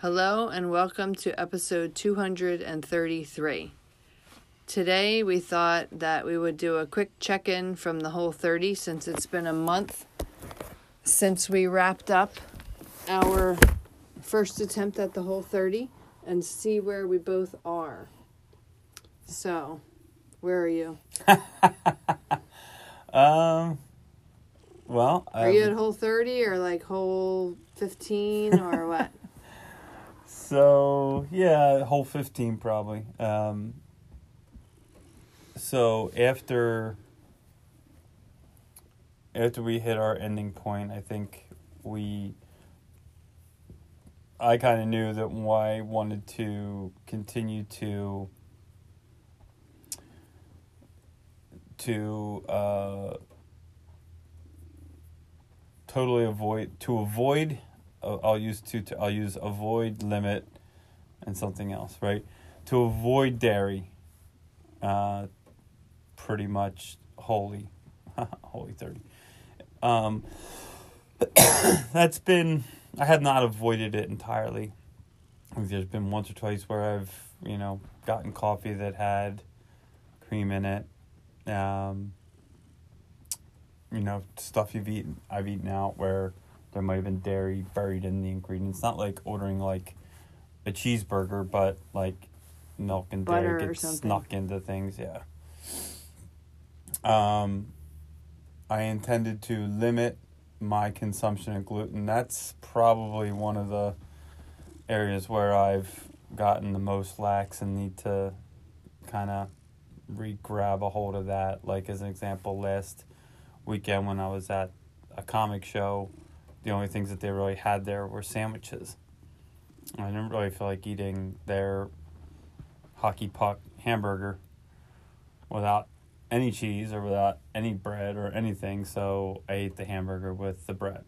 Hello, and welcome to episode 233. Today, we thought that we would do a quick check in from the whole 30 since it's been a month since we wrapped up our first attempt at the whole 30 and see where we both are. So, where are you? Um. Well, Are you um, at whole 30 or like whole 15 or what? So yeah, whole fifteen probably. Um. So after after we hit our ending point, I think we. I kind of knew that I wanted to continue to to uh, totally avoid to avoid I'll use to I'll use avoid limit and something else right? To avoid dairy uh, pretty much wholly wholly 30 um, that's been I have not avoided it entirely. There's been once or twice where I've you know gotten coffee that had cream in it. Um, you know stuff you've eaten I've eaten out where there might have been dairy buried in the ingredients. Not like ordering like a cheeseburger, but like milk and Butter dairy gets snuck into things. Yeah. Um, I intended to limit my consumption of gluten. That's probably one of the areas where I've gotten the most lax and need to kind of re-grab a hold of that. Like as an example, last weekend when I was at a comic show, the only things that they really had there were sandwiches. I didn't really feel like eating their hockey puck hamburger without any cheese or without any bread or anything, so I ate the hamburger with the bread.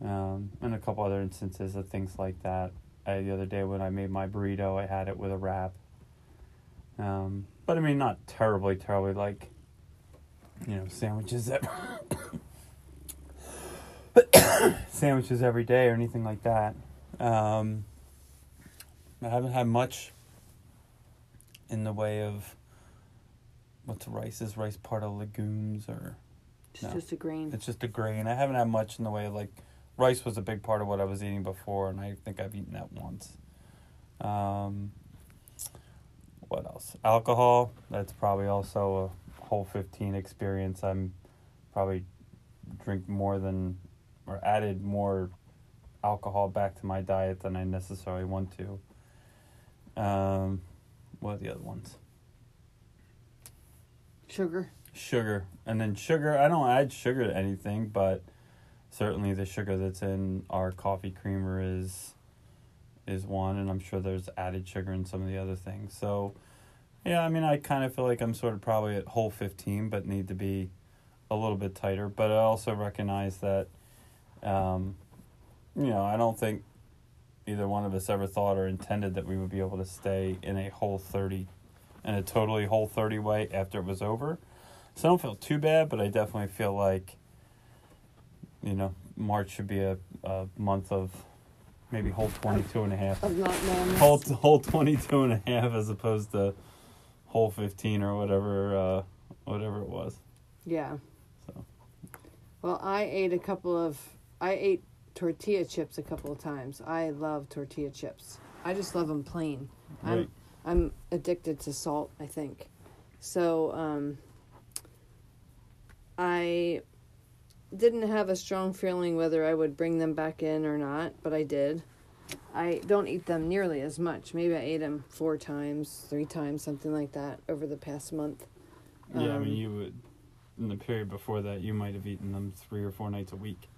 Um, and a couple other instances of things like that. I, the other day when I made my burrito, I had it with a wrap. Um, but I mean, not terribly, terribly like, you know, sandwiches that sandwiches every day or anything like that. Um, I haven't had much in the way of what's rice? Is rice part of legumes or It's No. just a grain. it's just a grain? I haven't had much in the way of like rice was a big part of what I was eating before, and I think I've eaten that once. Um, what else? Alcohol. That's probably also a whole fifteen experience. I'm probably drink more than or added more alcohol back to my diet than I necessarily want to. Um, what are the other ones? Sugar. Sugar, and then sugar. I don't add sugar to anything, but certainly the sugar that's in our coffee creamer is is one, and I'm sure there's added sugar in some of the other things. So, yeah, I mean, I kind of feel like I'm sort of probably at whole fifteen, but need to be a little bit tighter. But I also recognize that, um, you know, I don't think either one of us ever thought or intended that we would be able to stay in a whole thirty, in a totally whole thirty way after it was over. So I don't feel too bad, but I definitely feel like, you know, March should be a, a month of maybe whole 22 and a half. Of not. Whole, whole 22 and a half as opposed to whole 15 or whatever, uh, whatever it was. Yeah. So. Well, I ate a couple of. I ate tortilla chips a couple of times. I love tortilla chips. I just love them plain. I'm I'm addicted to salt, I think. So um, I didn't have a strong feeling whether I would bring them back in or not, but I did. I don't eat them nearly as much. Maybe I ate them four times, three times, something like that over the past month. Yeah, I Um, mean, you would. In the period before that, you might have eaten them three or four nights a week.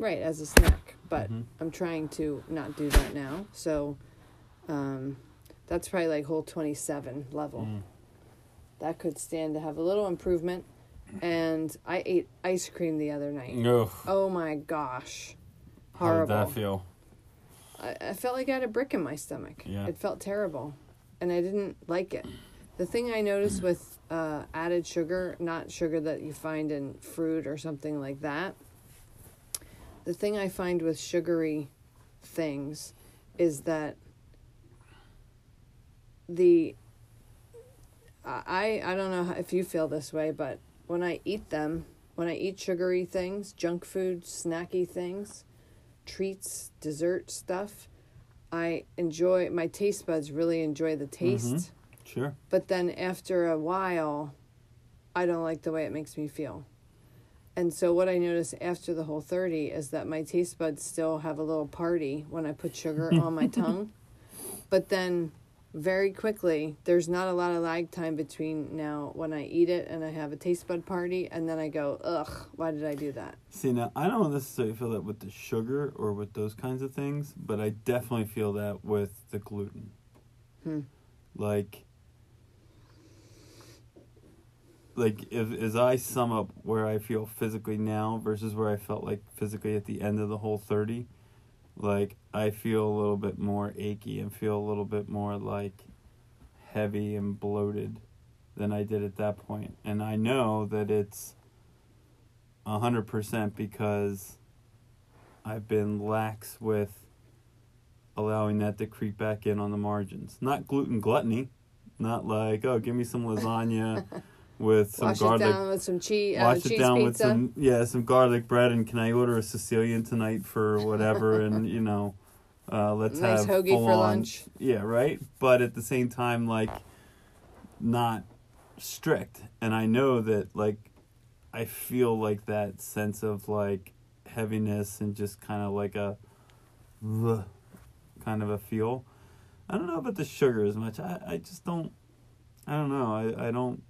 Right, as a snack. But Mhm. I'm trying to not do that now. So um, that's probably like whole 27 level. Mm. That could stand to have a little improvement. And I ate ice cream the other night. Ugh. Oh my gosh. How did Horrible. that feel? I, I felt like I had a brick in my stomach. Yeah. It felt terrible. And I didn't like it. The thing I noticed with uh, added sugar, not sugar that you find in fruit or something like that, the thing I find with sugary things is that the I I don't know if you feel this way, but when I eat them, when I eat sugary things, junk food, snacky things, treats, dessert stuff, I enjoy my taste buds really enjoy the taste. Mhm. Sure. But then after a while, I don't like the way it makes me feel. And so what I notice after the whole 30 is that my taste buds still have a little party when I put sugar on my tongue. But then very quickly, there's not a lot of lag time between now when I eat it and I have a taste bud party and then I go, "Ugh, why did I do that?" See, now, I don't necessarily feel that with the sugar or with those kinds of things, but I definitely feel that with the gluten. Hmm. Like, like if as I sum up where I feel physically now versus where I felt like physically at the end of the whole 30, like I feel a little bit more achy and feel a little bit more like heavy and bloated than I did at that point. And I know that it's a hundred percent because I've been lax with allowing that to creep back in on the margins. Not gluten gluttony, not like oh give me some lasagna with some Wash garlic. it down with some cheese, uh, Wash cheese it down pizza. with some yeah some garlic bread and can I order a Sicilian tonight for whatever and you know uh, let's Nice have hoagie for lunch. Yeah, right. But at the same time, like not strict, and I know that like I feel like that sense of like heaviness and just kind of like a "Ugh," kind of a feel. I don't know about the sugar as much. I, I just don't. I don't know. I, I don't.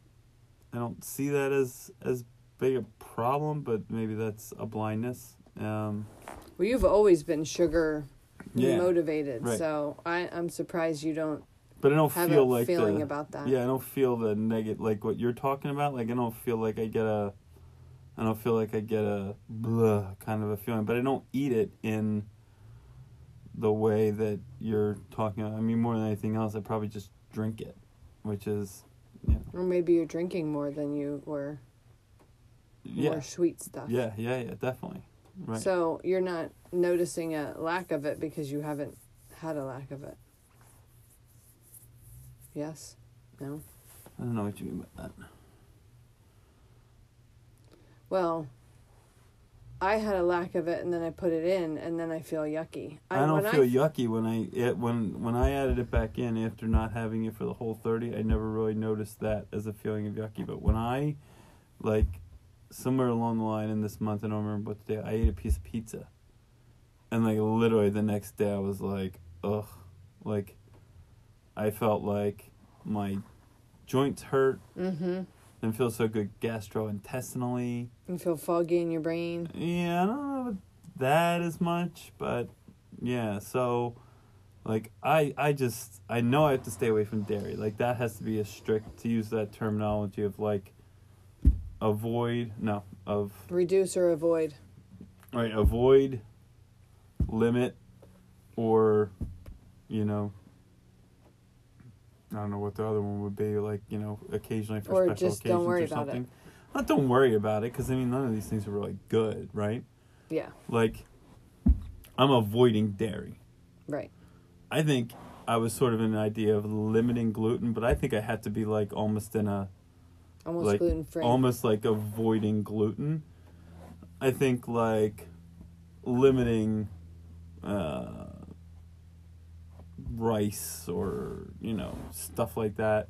I don't see that as as big a problem, but maybe that's a blindness. Um, Well, you've always been sugar yeah, motivated, right. so I, I'm surprised you don't but I don't have feel a like feeling the, about that. Yeah, I don't feel the negative, like what you're talking about. Like I don't feel like I get a, I don't feel like I get a blah kind of a feeling. But I don't eat it in the way that you're talking. about. I mean, more than anything else, I probably just drink it, which is, yeah, Or maybe you're drinking more than you were yeah, more sweet stuff. yeah, yeah, yeah, definitely, right. So you're not noticing a lack of it because you haven't had a lack of it. Yes? No? I don't know what you mean by that. Well, I had a lack of it and then I put it in and then I feel yucky. I, don't when feel I, yucky when I it, when when I added it back in after not having it for the whole thirty. I never really noticed that as a feeling of yucky. But when I, like, somewhere along the line in this month, I don't remember what day, I ate a piece of pizza, and like literally the next day I was like, ugh, like, I felt like my joints hurt. Mm-hmm. Didn't feel so good gastrointestinally. You feel foggy in your brain. Yeah, I don't know about that as much, but yeah, so like I I just I know I have to stay away from dairy. Like that has to be a strict to use that terminology of like avoid no of Reduce or avoid. right avoid limit or you know I don't know what the other one would be like you know occasionally for Or special just don't occasions worry or about it. something. Not don't worry about it because I mean none of these things are really good, right? Yeah, like I'm avoiding dairy. right. I think I was sort of in an idea of limiting gluten, but I think I had to be like almost in a Almost like gluten free. almost like avoiding gluten. I think like limiting uh rice or you know stuff like that.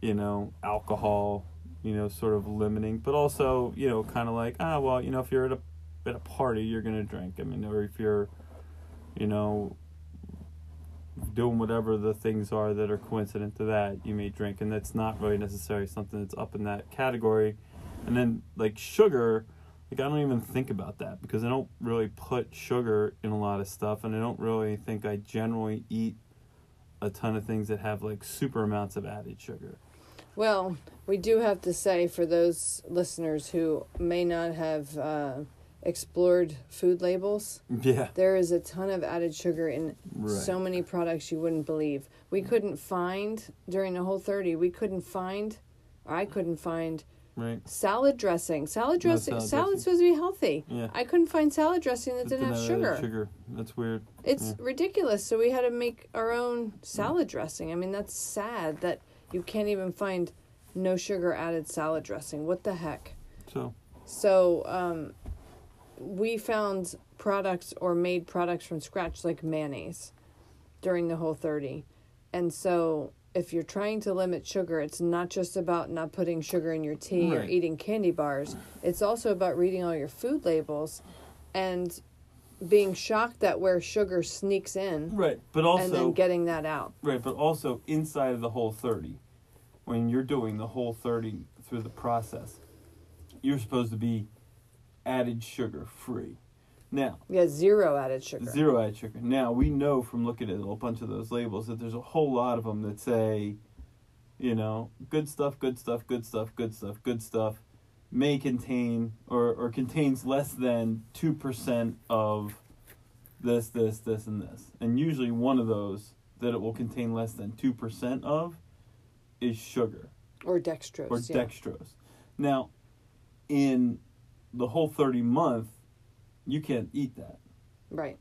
You know, alcohol. You know, sort of limiting, but also you know, kind of like ah, well, you know, if you're at a at a party, you're gonna drink. I mean, or if you're, you know, doing whatever the things are that are coincident to that, you may drink, and that's not really necessarily something that's up in that category. And then like sugar, like I don't even think about that because I don't really put sugar in a lot of stuff, and I don't really think I generally eat a ton of things that have like super amounts of added sugar. Well, we do have to say for those listeners who may not have uh, explored food labels, Yeah. there is a ton of added sugar in Right. so many products you wouldn't believe. We couldn't find during the whole 30, we couldn't find, I couldn't find Right. salad dressing. Salad No dressing, salad salad's dressing. supposed to be healthy. Yeah. I couldn't find salad dressing that didn't have sugar. Sugar. That's weird. It's Yeah. ridiculous. So we had to make our own salad dressing. I mean, that's sad that you can't even find no sugar added salad dressing. What the heck? So So um, we found products or made products from scratch like mayonnaise during the whole 30. And so if you're trying to limit sugar, it's not just about not putting sugar in your tea or eating candy bars. It's also about reading all your food labels and being shocked at where sugar sneaks in right, but also and then getting that out. Right, but also inside of the whole 30, when you're doing the whole 30 through the process, you're supposed to be added sugar free. Now, Yeah, zero added sugar. zero added sugar. Now, we know from looking at a whole bunch of those labels that there's a whole lot of them that say, you know, good stuff, good stuff, good stuff, good stuff, good stuff may contain or, or contains less than 2% of this, this, this, and this. And usually one of those that it will contain less than 2% of is sugar Or dextrose. or yeah. dextrose. Now, in the whole 30 month, you can't eat that. Right.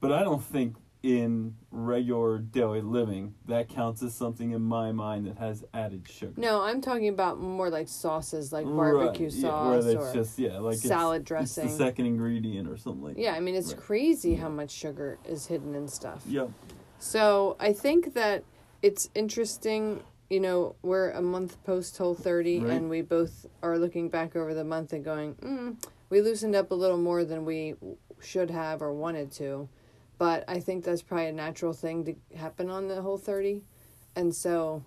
But I don't think in regular daily living that counts as something in my mind that has added sugar. No, I'm talking about more like sauces, like Right, barbecue yeah, sauce where that's or just yeah, like it's- salad It's dressing. the second ingredient or something like yeah, I mean it's Right. crazy how much sugar is hidden in stuff. Yep. So I think that it's interesting. You know, we're a month post Whole 30, Right. and we both are looking back over the month and going, mm, we loosened up a little more than we should have or wanted to. But I think that's probably a natural thing to happen on the Whole 30. And so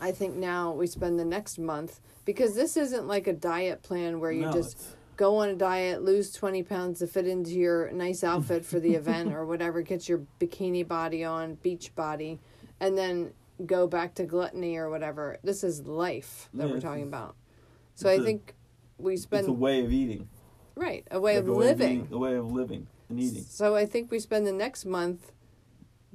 I think now we spend the next month, because this isn't like a diet plan where you No, just it's- go on a diet, lose 20 pounds to fit into your nice outfit for the event or whatever, get your bikini body on, beach body, and then go back to gluttony or whatever. This is life that Yeah, we're talking about. So I think we spend it's a way of eating. right, a way Like of a living. eating- a way of living and eating. So I think we spend the next month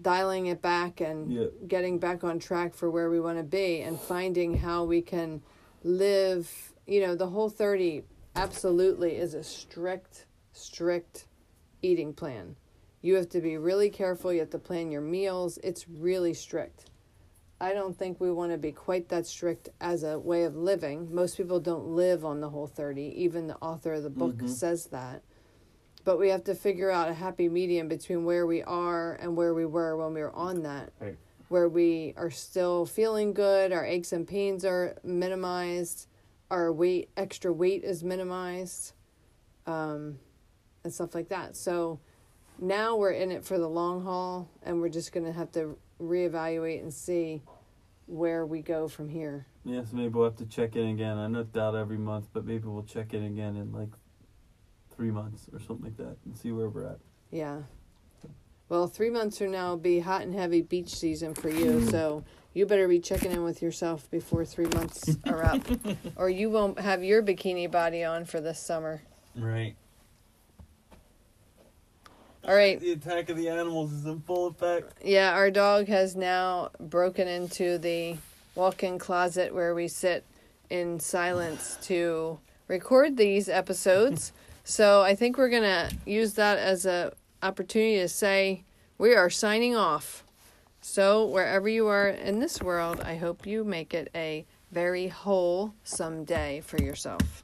dialing it back and Yeah. getting back on track for where we want to be and finding how we can live, you know, the whole 30 absolutely is a strict strict eating plan. You have to be really careful, you have to plan your meals. It's really strict. I don't think we want to be quite that strict as a way of living. Most people don't live on the whole 30. Even the author of the book Mhm. says that but we have to figure out a happy medium between where we are and where we were when we were on that Right. where we are still feeling good our aches and pains are minimized our weight extra weight is minimized um, and stuff like that so now we're in it for the long haul and we're just going to have to reevaluate and see where we go from here Yeah, so maybe we'll have to check in again. I no doubt every month, but maybe we'll check in again in like three months or something like that and see where we're at. Yeah. Well, three months from now will be hot and heavy beach season for you, mm. so you better be checking in with yourself before three months are up, or you won't have your bikini body on for this summer. Right. All right. The attack of the animals is in full effect. Yeah, our dog has now broken into the walk-in closet where we sit in silence to record these episodes. so I think we're gonna use that as a opportunity to say we are signing off. So wherever you are in this world, I hope you make it a very wholesome day for yourself.